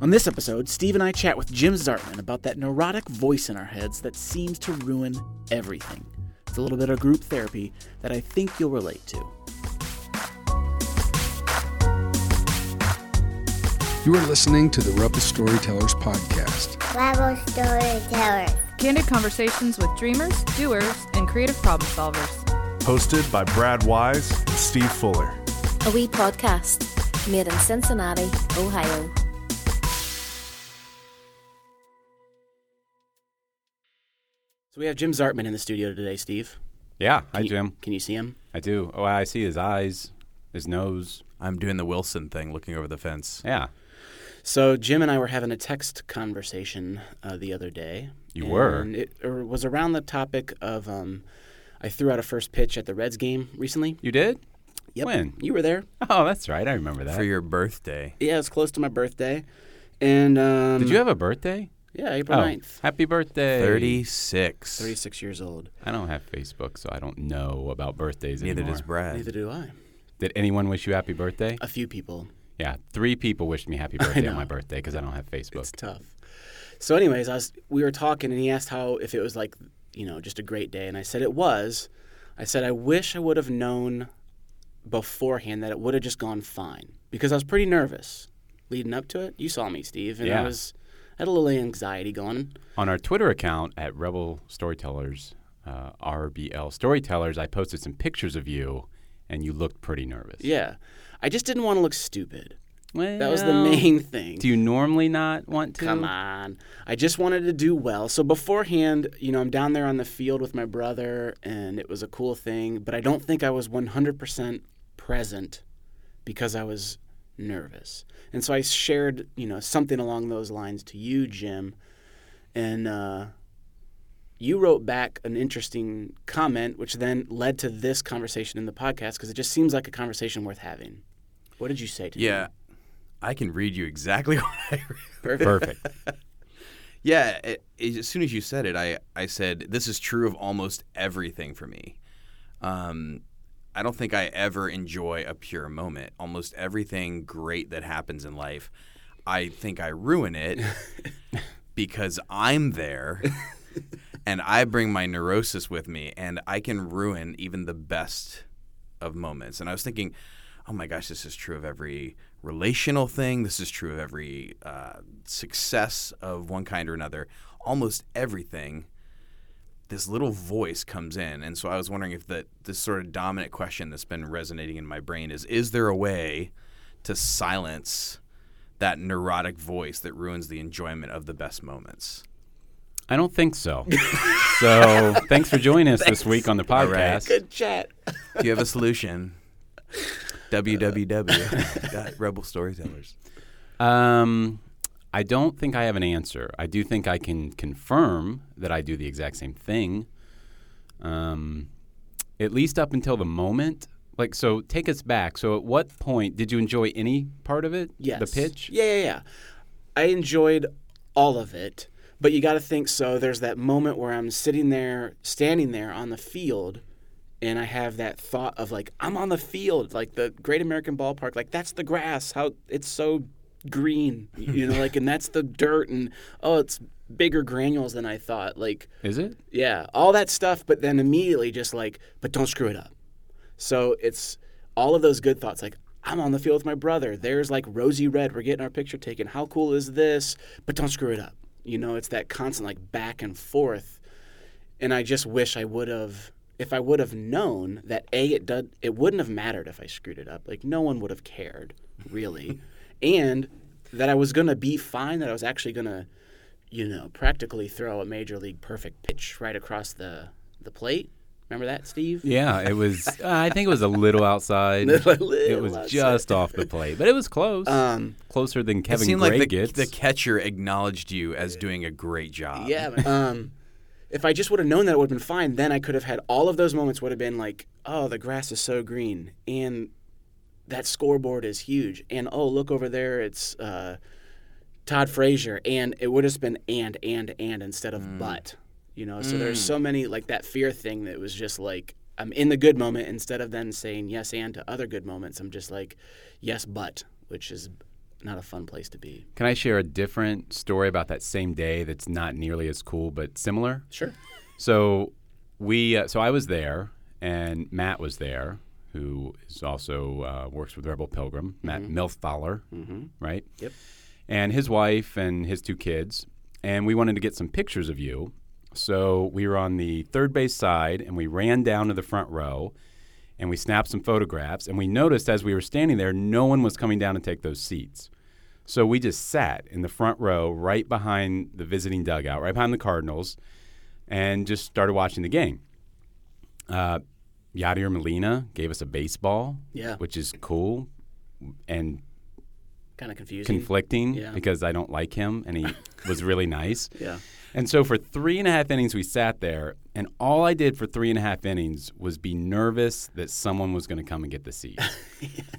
On this episode, Steve and I chat with Jim Zartman about that neurotic voice in our heads that seems to ruin everything. It's a little bit of group therapy that I think you'll relate to. You are listening to the Rebel Storytellers podcast. Rebel Storytellers. Candid conversations with dreamers, doers, and creative problem solvers. Hosted by Brad Wise and Steve Fuller. A wee podcast made in Cincinnati, Ohio. So we have Jim Zartman in the studio today, Steve. Yeah, hi Can you- Jim. Can you see him? I do. Oh, I see his eyes, his nose. I'm doing the Wilson thing, looking over the fence. Yeah, So Jim and I were having a text conversation uh, the other day. You were? and It or was around the topic of um, I threw out a first pitch at the Reds game recently. you did. Yep. When? You were there. Oh, that's right. I remember that. For your birthday. Yeah, it was close to my birthday. And um, Did you have a birthday? Yeah, April oh, 9th. happy birthday! 36. 36 years old. I don't have Facebook, so I don't know about birthdays Neither anymore. does Brad. Neither do I. Did anyone wish you happy birthday? A few people. Yeah, three people wished me happy birthday on know. my birthday because I don't have Facebook. It's tough. So, anyways, I was we were talking, and he asked how if it was like you know just a great day, and I said it was. I said I wish I would have known beforehand that it would have just gone fine because I was pretty nervous leading up to it. You saw me, Steve, and I Yeah. was I had a little anxiety going. On On our Twitter account at Rebel Storytellers, uh, RBL Storytellers, I posted some pictures of you, and you looked pretty nervous. Yeah, I just didn't want to look stupid. well, That was the main thing. Do you normally not want to? Come on. I just wanted to do well. So beforehand, you know, I'm down there on the field with my brother and it was a cool thing, but I don't think I was 100% present because I was nervous. And so I shared, you know, something along those lines to you, Jim. And uh, you wrote back an interesting comment, which then led to this conversation in the podcast because it just seems like a conversation worth having. What did you say to me? Yeah. I can read you exactly what I read. Perfect. Yeah, it, it- as soon as you said it, I, I said, this is true of almost everything for me. Um, I don't think I ever enjoy a pure moment. Almost everything great that happens in life, I think I ruin it because I'm there and I bring my neurosis with me and I can ruin even the best of moments. And I was thinking, oh my gosh, this is true of every relational thing. This is true of every uh, success of one kind or another. Almost everything, this little voice comes in. And so I was wondering if that this sort of dominant question that's been resonating in my brain is: Is there a way to silence that neurotic voice that ruins the enjoyment of the best moments? I don't think so. so thanks for joining us this week on the right. podcast. Good chat. Do you have a solution? www.rebelstorytellers. Um, I don't think I have an answer. I do think I can confirm that I do the exact same thing. Um, at least up until the moment. Like, so take us back. So, at what point did you enjoy any part of it? Yes. The pitch? Yeah, yeah, yeah. I enjoyed all of it, but you got to think so. There's that moment where I'm sitting there, standing there on the field, and I have that thought of like, I'm on the field, like the Great American Ballpark, like that's the grass, how it's so green, you know, like, and that's the dirt, and oh, it's bigger granules than I thought. Like, Is it? yeah, all that stuff, but then immediately just like, but don't screw it up. So it's all of those good thoughts like, I'm on the field with my brother. There's like Rosie Red. We're getting our picture taken. How cool is this? But don't screw it up. You know, it's that constant like back and forth. And I just wish I would have, if I would have known that A, it, did, it wouldn't have mattered if I screwed it up. Like, no one would have cared, really. And that I was going to be fine, that I was actually going to you know, practically throw a major league perfect pitch right across the the plate. Remember that, Steve? Yeah, it was. Uh, I think it was a little outside. Little it was outside. just off the plate, but it was close. Um, Closer than Kevin It seemed Gray like the, gets. the catcher acknowledged you as doing a great job. yeah. man. um, if I just would have known that, it would have been fine. Then I could have had all of those moments. Would have been like, oh, the grass is so green, and that scoreboard is huge, and oh, look over there, it's uh, Todd Frazier, and it would have been and and and instead of but. You know, so there's so many like that fear thing that was just like I'm in the good moment instead of then saying yes and to other good moments. I'm just like yes but, which is not a fun place to be. Can I share a different story about that same day that's not nearly as cool but similar? Sure. So we, uh, so I was there, and Matt was there, who is also uh, works with Rebel Pilgrim, Matt Milthaler, right? Yep. And his wife and his two kids, and we wanted to get some pictures of you. So we were on the third base side, and we ran down to the front row, and we snapped some photographs. And we noticed as we were standing there, no one was coming down to take those seats. So we just sat in the front row, right behind the visiting dugout, right behind the Cardinals, and just started watching the game. Uh, Yadier Molina gave us a baseball, Yeah. which is cool and Kind of confusing. conflicting Yeah. because I don't like him, and he was really nice. Yeah. And so for three and a half innings, we sat there, and all I did for three and a half innings was be nervous that someone was going to come and get the seat.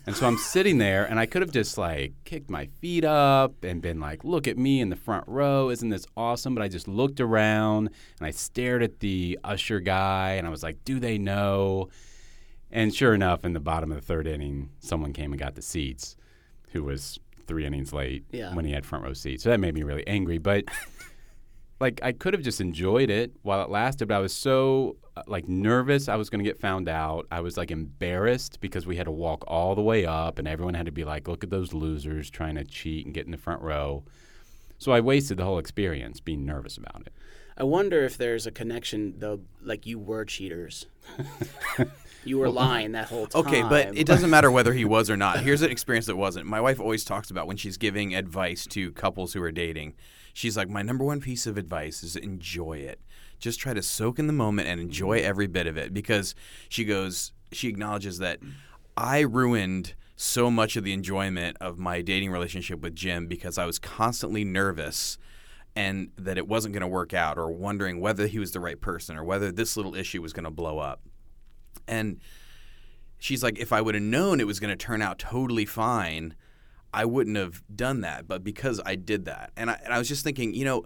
And so I'm sitting there, and I could have just like kicked my feet up and been like, "Look at me in the front row! Isn't this awesome?" But I just looked around and I stared at the usher guy, and I was like, "Do they know?" And sure enough, in the bottom of the third inning, someone came and got the seats, who was three innings late Yeah. when he had front row seats. So that made me really angry. But like I could have just enjoyed it while it lasted, but I was so uh, like nervous I was going to get found out. I was like embarrassed because we had to walk all the way up and everyone had to be like, "Look at those losers trying to cheat and get in the front row." So I wasted the whole experience being nervous about it. I wonder if there's a connection though, like you were cheaters. you were lying that whole time. Okay, but it doesn't matter whether he was or not. Here's an experience that wasn't. My wife always talks about when she's giving advice to couples who are dating. She's like, My number one piece of advice is enjoy it. Just try to soak in the moment and enjoy mm. every bit of it because she goes, she acknowledges that I ruined so much of the enjoyment of my dating relationship with Jim because I was constantly nervous and that it wasn't going to work out or wondering whether he was the right person or whether this little issue was going to blow up. And she's like, if I would have known it was going to turn out totally fine, I wouldn't have done that. But because I did that, and I, and I was just thinking, you know,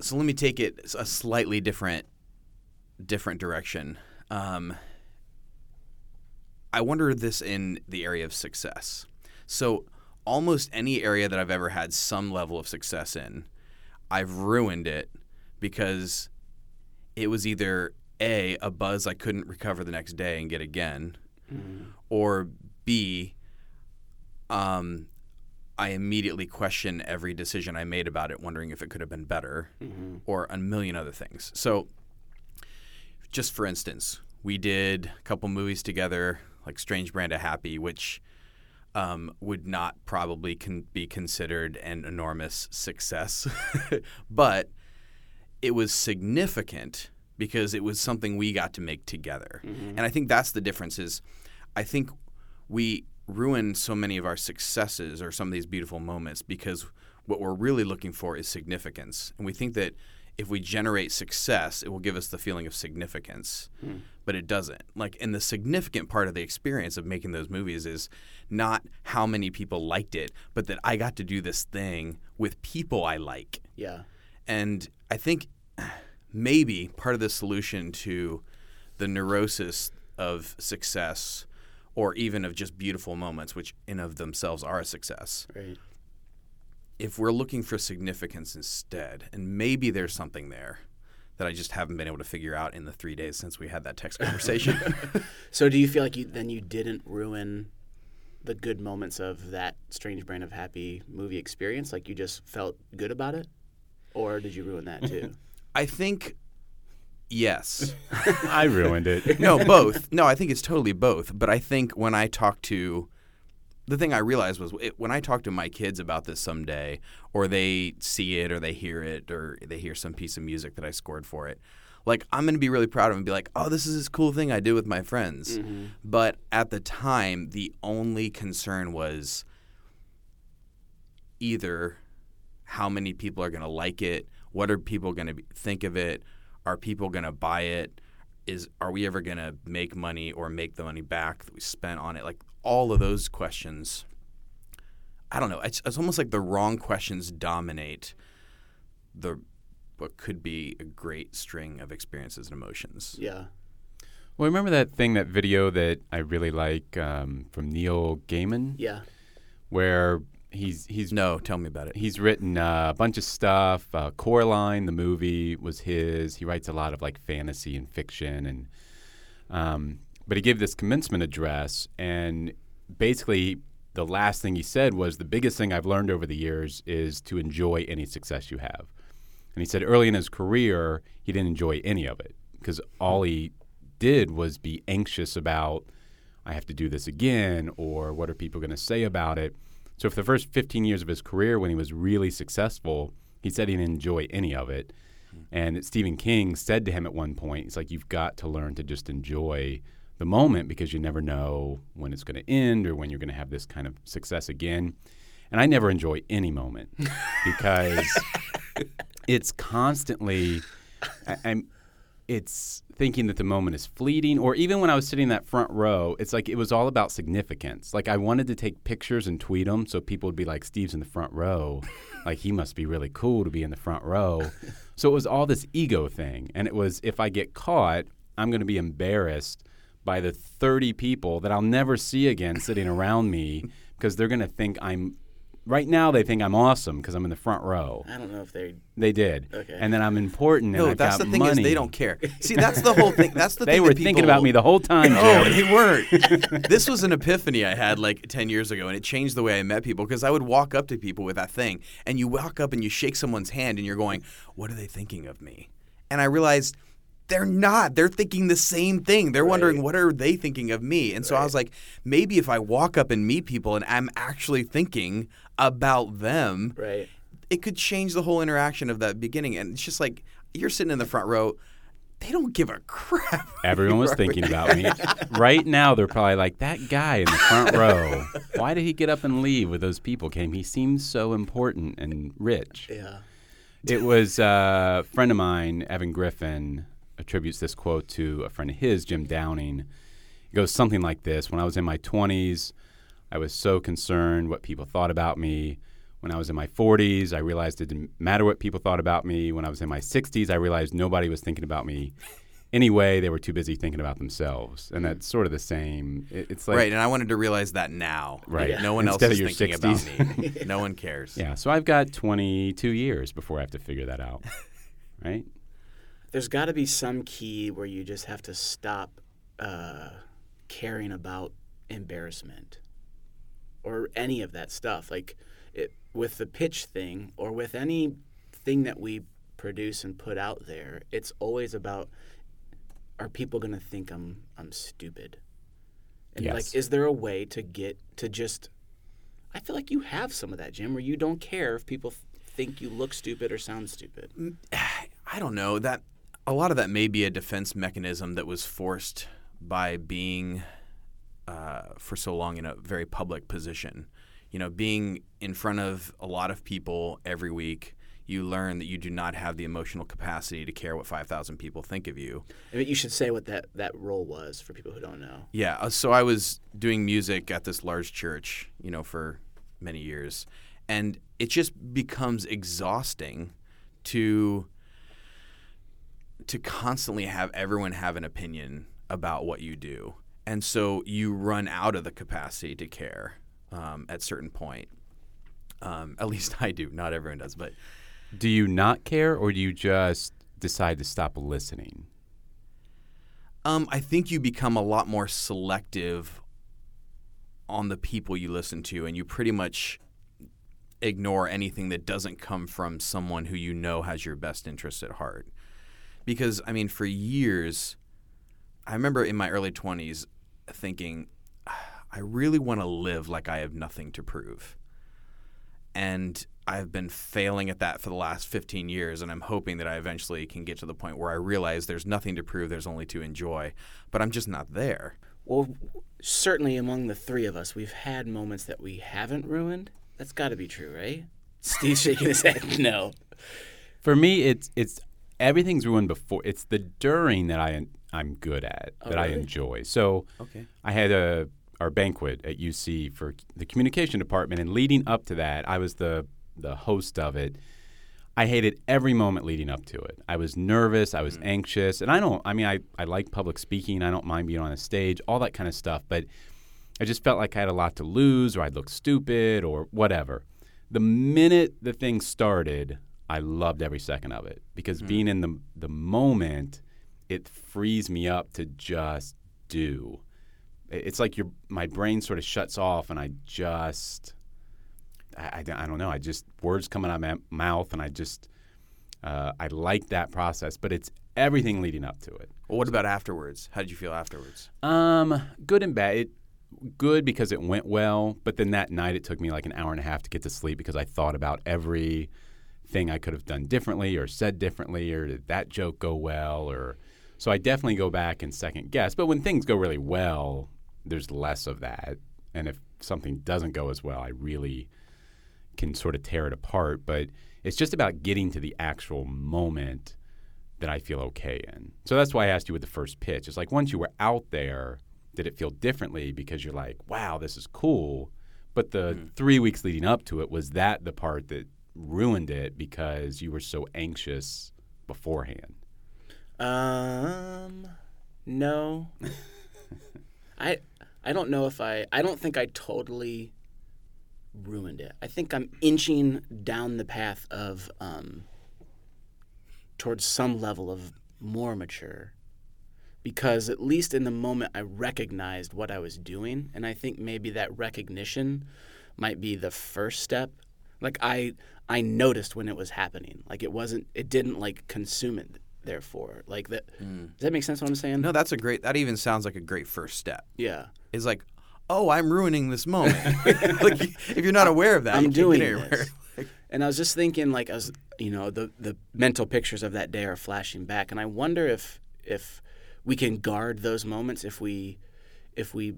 so let me take it a slightly different, different direction. Um, I wonder this in the area of success. So almost any area that I've ever had some level of success in, I've ruined it because it was either a a buzz I couldn't recover the next day and get again, or b um, I immediately question every decision I made about it, wondering if it could have been better, or a million other things. So, just for instance, we did a couple movies together, like Strange Brand of Happy, which um, would not probably con- be considered an enormous success, but it was significant because it was something we got to make together. Mm-hmm. And I think that's the difference is I think we ruin so many of our successes or some of these beautiful moments because what we're really looking for is significance. And we think that if we generate success, it will give us the feeling of significance. Hmm. But it doesn't. Like, and the significant part of the experience of making those movies is not how many people liked it, but that I got to do this thing with people I like. Yeah. And I think maybe part of the solution to the neurosis of success or even of just beautiful moments, which in of themselves are a success, Right. if we're looking for significance instead, and maybe there's something there that I just haven't been able to figure out in the three days since we had that text conversation. So do you feel like you then you didn't ruin the good moments of that strange brand of happy movie experience? Like you just felt good about it? Or did you ruin that too? I think yes. I ruined it. no, both. No, I think it's totally both. But I think when I talk to the thing I realized was it, when I talk to my kids about this someday, or they see it, or they hear it, or they hear some piece of music that I scored for it, like I'm going to be really proud of them and be like, "Oh, this is this cool thing I did with my friends." Mm-hmm. But at the time, the only concern was either how many people are going to like it, what are people going to think of it, are people going to buy it, is are we ever going to make money or make the money back that we spent on it? Like all of those questions. I don't know. It's, it's almost like the wrong questions dominate the what could be a great string of experiences and emotions. Yeah. Well, remember that thing, that video that I really like um, from Neil Gaiman? Yeah. where he's he's No, tell me about it. He's written uh, a bunch of stuff. Uh, Coraline, the movie, was his. He writes a lot of like fantasy and fiction, and um, but he gave this commencement address, and basically the last thing he said was the biggest thing I've learned over the years is to enjoy any success you have. And he said early in his career he didn't enjoy any of it because all he did was be anxious about I have to do this again or what are people going to say about it. So for the first 15 years of his career when he was really successful, he said he didn't enjoy any of it. And Stephen King said to him at one point, he's like, You've got to learn to just enjoy the moment because you never know when it's going to end or when you're going to have this kind of success again. And I never enjoy any moment because it's constantly, I, I'm, it's thinking that the moment is fleeting. Or even when I was sitting in that front row, it's like it was all about significance. Like I wanted to take pictures and tweet them so people would be like, Steve's in the front row. like he must be really cool to be in the front row. So it was all this ego thing. And it was if I get caught, I'm going to be embarrassed by the 30 people that I'll never see again sitting around me because they're going to think I'm right now they think I'm awesome because I'm in the front row. I don't know if they. They did. Okay. And then I'm important and No, I've that's got the thing money. is they don't care. See, that's the whole thing. That's the They thing. were that thinking about me the whole time. Oh, Jerry. they weren't. this was an epiphany I had like 10 years ago, and it changed the way I met people because I would walk up to people with that thing, and you walk up and you shake someone's hand, and you're going, What are they thinking of me? And I realized they're not. They're thinking the same thing. They're wondering, What are they thinking of me? And so I was like, Maybe if I walk up and meet people and I'm actually thinking about them, Right. it could change the whole interaction of that beginning. And it's just like, you're sitting in the front row. They don't give a crap. Everyone was thinking about me. Right now, they're probably like, that guy in the front row, why did he get up and leave with those people came? He seems so important and rich. Yeah. It was uh, a friend of mine, Evan Griffin, attributes this quote to a friend of his, Jim Downing. It goes something like this When I was in my 20s, I was so concerned what people thought about me. When I was in my 40s, I realized it didn't matter what people thought about me. When I was in my 60s, I realized nobody was thinking about me. Anyway, they were too busy thinking about themselves. And that's sort of the same. It- it's like, right, and I wanted to realize that now. Right. No one Instead else is thinking 60s. about me. no one cares. yeah, so I've got 22 years before I have to figure that out. Right? There's got to be some key where you just have to stop uh, caring about embarrassment or any of that stuff. Like it, with the pitch thing or with any thing that we produce and put out there, it's always about are people going to think I'm I'm stupid? And Yes. like, is there a way to get to just? I feel like you have some of that, Jim, where you don't care if people th- think you look stupid or sound stupid. I don't know that a lot of that may be a defense mechanism that was forced by being uh, for so long in a very public position. You know, being in front of a lot of people every week, you learn that you do not have the emotional capacity to care what 5,000 people think of you. I mean, you should say what that, that role was for people who don't know. Yeah, uh, so I was doing music at this large church, you know, for many years, and it just becomes exhausting to to constantly have everyone have an opinion about what you do, and so you run out of the capacity to care um, at certain point. Um, at least I do. Not everyone does, but Do you not care, or do you just decide to stop listening? Um, I think you become a lot more selective on the people you listen to, and you pretty much ignore anything that doesn't come from someone who you know has your best interests at heart. Because, I mean, for years, I remember in my early 20s thinking, ah, I really want to live like I have nothing to prove. And I've been failing at that for the last 15 years, and I'm hoping that I eventually can get to the point where I realize there's nothing to prove, there's only to enjoy. But I'm just not there. Well, certainly among the three of us, we've had moments that we haven't ruined. That's got to be true, right? Steve's shaking his head. No. For me, it's it's everything's ruined before. It's the during that I I'm good at oh, that I enjoy. So Okay. I had a our banquet at UC for the communication department, and leading up to that, I was the the host of it. I hated every moment leading up to it. I was nervous, I was mm. anxious, and I don't. I mean, I I like public speaking. I don't mind being on a stage, all that kind of stuff. But I just felt like I had a lot to lose, or I'd look stupid, or whatever. The minute the thing started, I loved every second of it because being in the the moment, it frees me up to just do. It's like your my brain sort of shuts off, and I just I, I, don't- I don't know. I just words coming out of my mouth, and I just uh, I like that process. But it's everything leading up to it. Well, what about afterwards? How did you feel afterwards? Um, good and bad. It, good because it went well, but then that night it took me like an hour and a half to get to sleep because I thought about every thing I could have done differently or said differently or did that joke go well or so I definitely go back and second guess. But when things go really well, there's less of that. And if something doesn't go as well, I really can sort of tear it apart. But it's just about getting to the actual moment that I feel okay in. So that's why I asked you with the first pitch. It's like once you were out there, did it feel differently because you're like, wow, this is cool. But the hmm. three weeks leading up to it, was that the part that ruined it because you were so anxious beforehand? Um, no. I I don't know if I I don't think I totally ruined it. I think I'm inching down the path of um towards some level of more mature because at least in the moment I recognized what I was doing and I think maybe that recognition might be the first step. Like I I noticed when it was happening. Like it wasn't it didn't like consume it therefore. Like that hmm. Does that make sense what I'm saying? No, that's a great. That even sounds like a great first step. Yeah. It's like, oh, I'm ruining this moment. like, if you're not aware of that, I'm doing anywhere. this. And I was just thinking, like, I was, you know, the the mental pictures of that day are flashing back, and I wonder if if we can guard those moments if we if we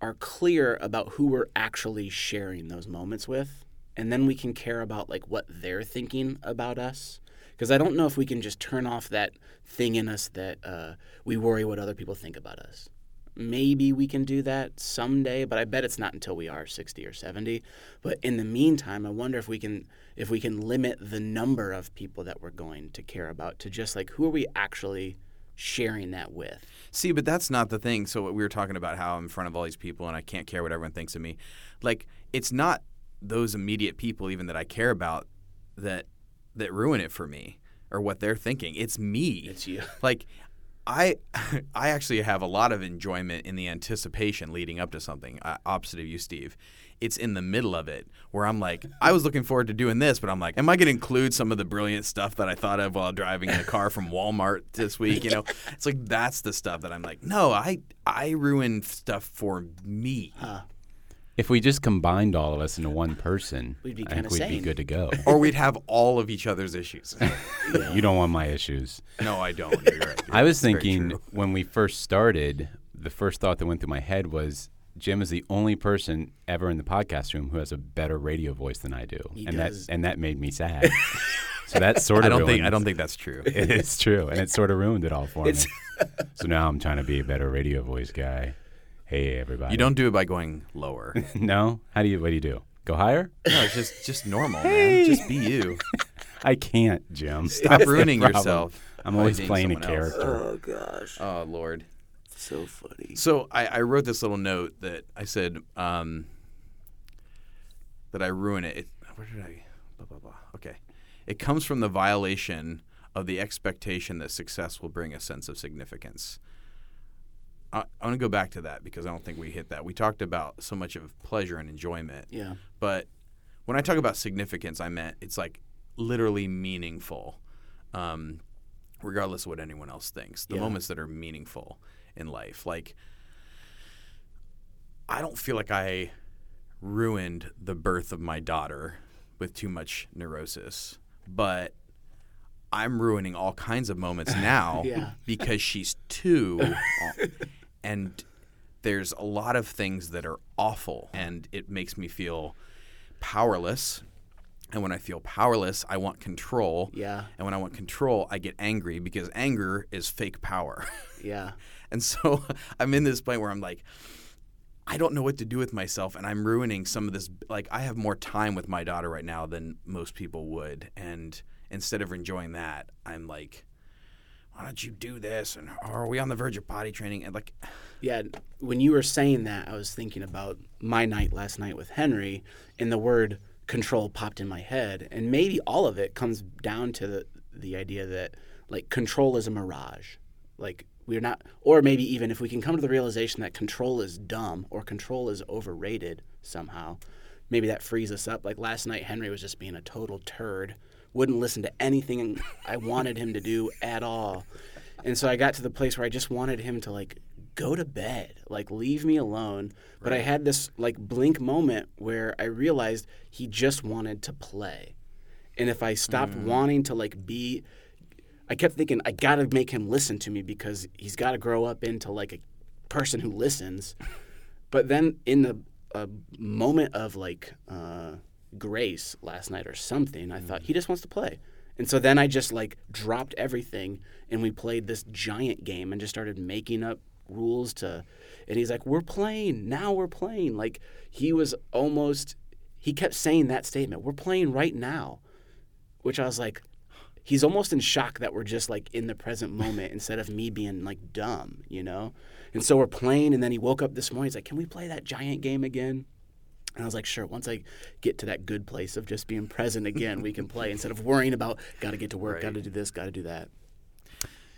are clear about who we're actually sharing those moments with, and then we can care about like what they're thinking about us. Because I don't know if we can just turn off that thing in us that uh, we worry what other people think about us. Maybe we can do that someday, but I bet it's not until we are 60 or 70. But in the meantime, I wonder if we can if we can limit the number of people that we're going to care about to just like who are we actually sharing that with? See, but that's not the thing. So what we were talking about how I'm in front of all these people and I can't care what everyone thinks of me. Like it's not those immediate people even that I care about that that ruin it for me or what they're thinking. It's me. It's you. Like I I actually have a lot of enjoyment in the anticipation leading up to something. Uh, opposite of you, Steve. It's in the middle of it where I'm like, I was looking forward to doing this, but I'm like, am I going to include some of the brilliant stuff that I thought of while driving in a car from Walmart this week? You know, it's like that's the stuff that I'm like, no, I I ruin stuff for me. If we just combined all of us into one person, We'd be I think we'd be good to go. Or we'd have all of each other's issues. you don't want my issues. no, I don't. You're right. I was very thinking true. when we first started, the first thought that went through my head was Jim is the only person ever in the podcast room who has a better radio voice than I do, He and does. that and that made me sad. so that sort of I don't think ruined- I don't think that's true. it is true, and it sort of ruined it all for me. so now I'm trying to be a better radio voice guy. Hey everybody! You don't do it by going lower. no? How do you? What do you do? Go higher? No, it's just just normal, man. Just be you. I can't, Jim. Stop That's ruining yourself. I'm always playing a someone else. character. Oh gosh, Oh Lord. so funny. So I, I wrote this little note that I said um, that I ruin it. it. Where did I? Blah blah blah. Okay, it comes from the violation of the expectation that success will bring a sense of significance. I, I want to go back to that because I don't think we hit that. We talked about so much of pleasure and enjoyment. Yeah. But when I talk about significance, I meant it's like literally meaningful, um, regardless of what anyone else thinks. The Yeah. moments that are meaningful in life. Like, I don't feel like I ruined the birth of my daughter with too much neurosis, but I'm ruining all kinds of moments now Yeah. because she's two. and there's a lot of things that are awful, and it makes me feel powerless. And when I feel powerless, I want control. Yeah. And when I want control, I get angry because anger is fake power. Yeah. and so I'm in this point where I'm like, I don't know what to do with myself, and I'm ruining some of this. Like, I have more time with my daughter right now than most people would. And instead of enjoying that, I'm like, why don't you do this? And "Oh, are we on the verge of potty training? And like, Yeah, when you were saying that, I was thinking about my night last night with Henry, and the word control popped in my head. And maybe all of it comes down to the, the idea that, like, control is a mirage. Like, we're not, or maybe even if we can come to the realization that control is dumb or control is overrated somehow, maybe that frees us up. Like, last night, Henry was just being a total turd, wouldn't listen to anything I wanted him to do at all. And so I got to the place where I just wanted him to like go to bed, like leave me alone. But I had this like blink moment where I realized he just wanted to play. And if I stopped wanting to like be I kept thinking I got to make him listen to me because he's got to grow up into like a person who listens. But then in the a moment of like uh, grace last night or something, I thought he mm. just wants to play. And so then I just like dropped everything and we played this giant game and just started making up rules to and he's like, We're playing, now we're playing. Like he was almost he kept saying that statement, We're playing right now. Which I was like, he's almost in shock that we're just like in the present moment instead of me being like dumb, you know? And so we're playing and then he woke up this morning, he's like, Can we play that giant game again? And I was like, sure, once I get to that good place of just being present again, we can play instead of worrying about got to get to work, got to do this, got to do that.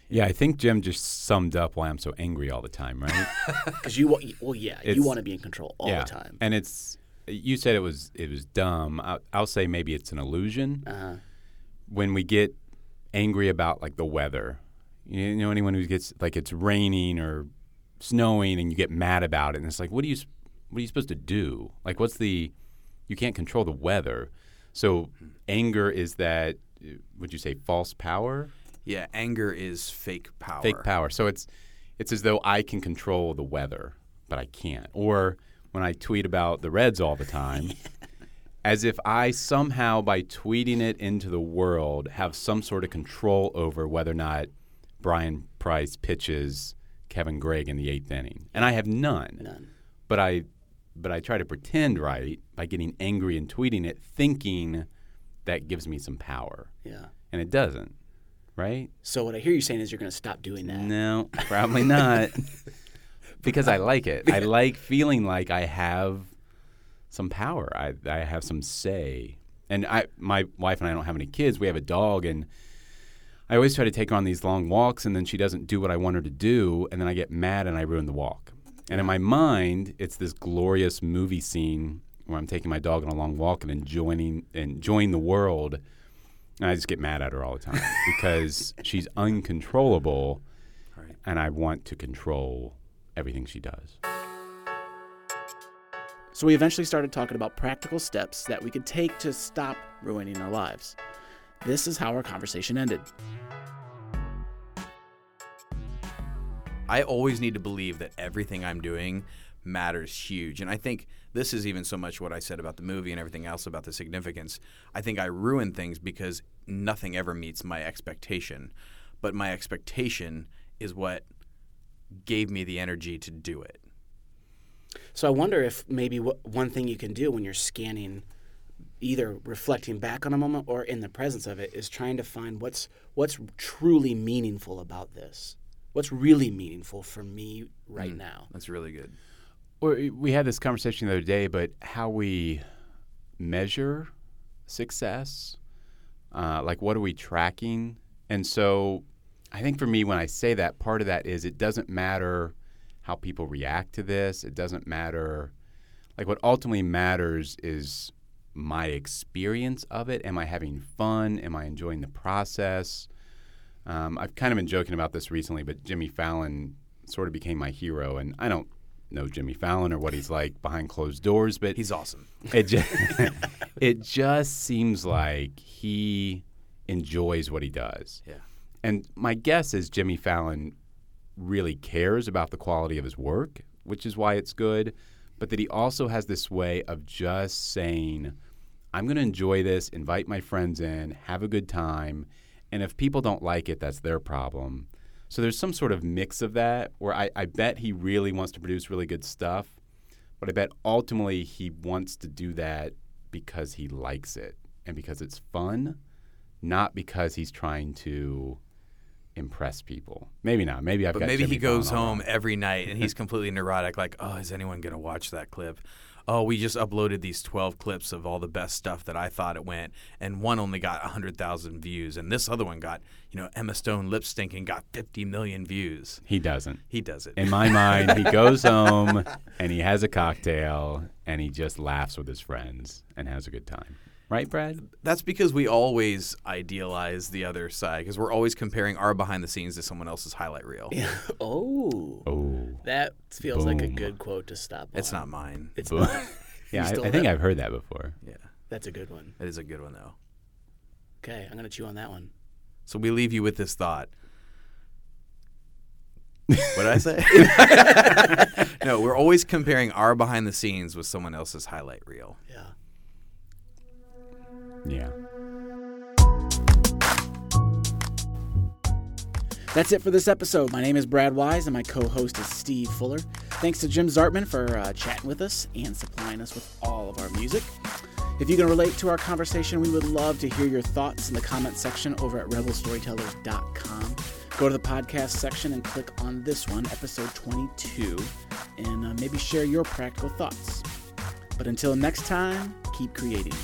Yeah, I think Jim just summed up why I'm so angry all the time, right? Because you, well, yeah, you want to be in control all yeah. the time. And it's you said it was it was dumb. I'll, I'll say maybe it's an illusion. Uh-huh. When we get angry about like the weather, you know, anyone who gets like it's raining or snowing and you get mad about it, and it's like, what are you s- what are you supposed to do? Like, what's the you can't control the weather. So anger is that would you say false power? yeah, anger is fake power. fake power. So it's it's as though I can control the weather, but I can't. Or when I tweet about the Reds all the time, as if I somehow by tweeting it into the world have some sort of control over whether or not Brian Price pitches Kevin Gregg in the eighth inning, and I have none. None. But I but I try to pretend right by getting angry and tweeting it, thinking that gives me some power, Yeah. and it doesn't. Right? So what I hear you saying is you're going to stop doing that. No, probably not. because I like it. I like feeling like I have some power. I I have some say. And I my wife and I don't have any kids. We have a dog and I always try to take her on these long walks and then she doesn't do what I want her to do and then I get mad and I ruin the walk. And in my mind, it's this glorious movie scene where I'm taking my dog on a long walk and enjoying enjoying the world. And I just get mad at her all the time because she's uncontrollable Right. and I want to control everything she does. So we eventually started talking about practical steps that we could take to stop ruining our lives. This is how our conversation ended. I always need to believe that everything I'm doing matters huge. And I think this is even so much what I said about the movie and everything else about the significance. I think I ruin things because nothing ever meets my expectation. But my expectation is what gave me the energy to do it. So I wonder if maybe one thing you can do when you're scanning, either reflecting back on a moment or in the presence of it, is trying to find what's what's truly meaningful about this. What's really meaningful for me right now? That's really good. Or we had this conversation the other day, but how we measure success, uh, like what are we tracking? And so I think for me, when I say that, part of that is it doesn't matter how people react to this. It doesn't matter. Like what ultimately matters is my experience of it. Am I having fun? Am I enjoying the process? Um, I've kind of been joking about this recently, but Jimmy Fallon sort of became my hero, and I don't know Jimmy Fallon or what he's like behind closed doors, but He's awesome. it just it just seems like he enjoys what he does. Yeah. And my guess is Jimmy Fallon really cares about the quality of his work, which is why it's good, but that he also has this way of just saying, I'm going to enjoy this, invite my friends in, have a good time, and if people don't like it, that's their problem. So there's some sort of mix of that where I, I bet he really wants to produce really good stuff, but I bet ultimately he wants to do that because he likes it and because it's fun, not because he's trying to impress people. Maybe not. Maybe I've But maybe Jimmy he goes home every night and he's completely neurotic. Like, oh, is anyone gonna watch that clip? Oh, we just uploaded these twelve clips of all the best stuff that I thought it went, and one only got hundred thousand views, and this other one got, you know, Emma Stone lip syncing got fifty million views. He doesn't. He does it. In my mind, he goes home and he has a cocktail and he just laughs with his friends and has a good time. Right, Brad? That's because we always idealize the other side because we're always comparing our behind the scenes to someone else's highlight reel. Oh, Oh. that feels like a good quote to stop. It's on. not mine. It's Boom. not. yeah, I, I think that? I've heard that before. yeah, That's a good one. it is a good one though. Okay, I'm gonna chew on that one. So we leave you with this thought. what did I say? no, we're always comparing our behind the scenes with someone else's highlight reel. Yeah. Yeah. That's it for this episode. My name is Brad Wise, and my co host is Steve Fuller. Thanks to Jim Zartman for uh, chatting with us and supplying us with all of our music. If you can relate to our conversation, we would love to hear your thoughts in the comment section over at rebelstorytellers.com. Go to the podcast section and click on this one, episode 22, and uh, maybe share your practical thoughts. But until next time, keep creating.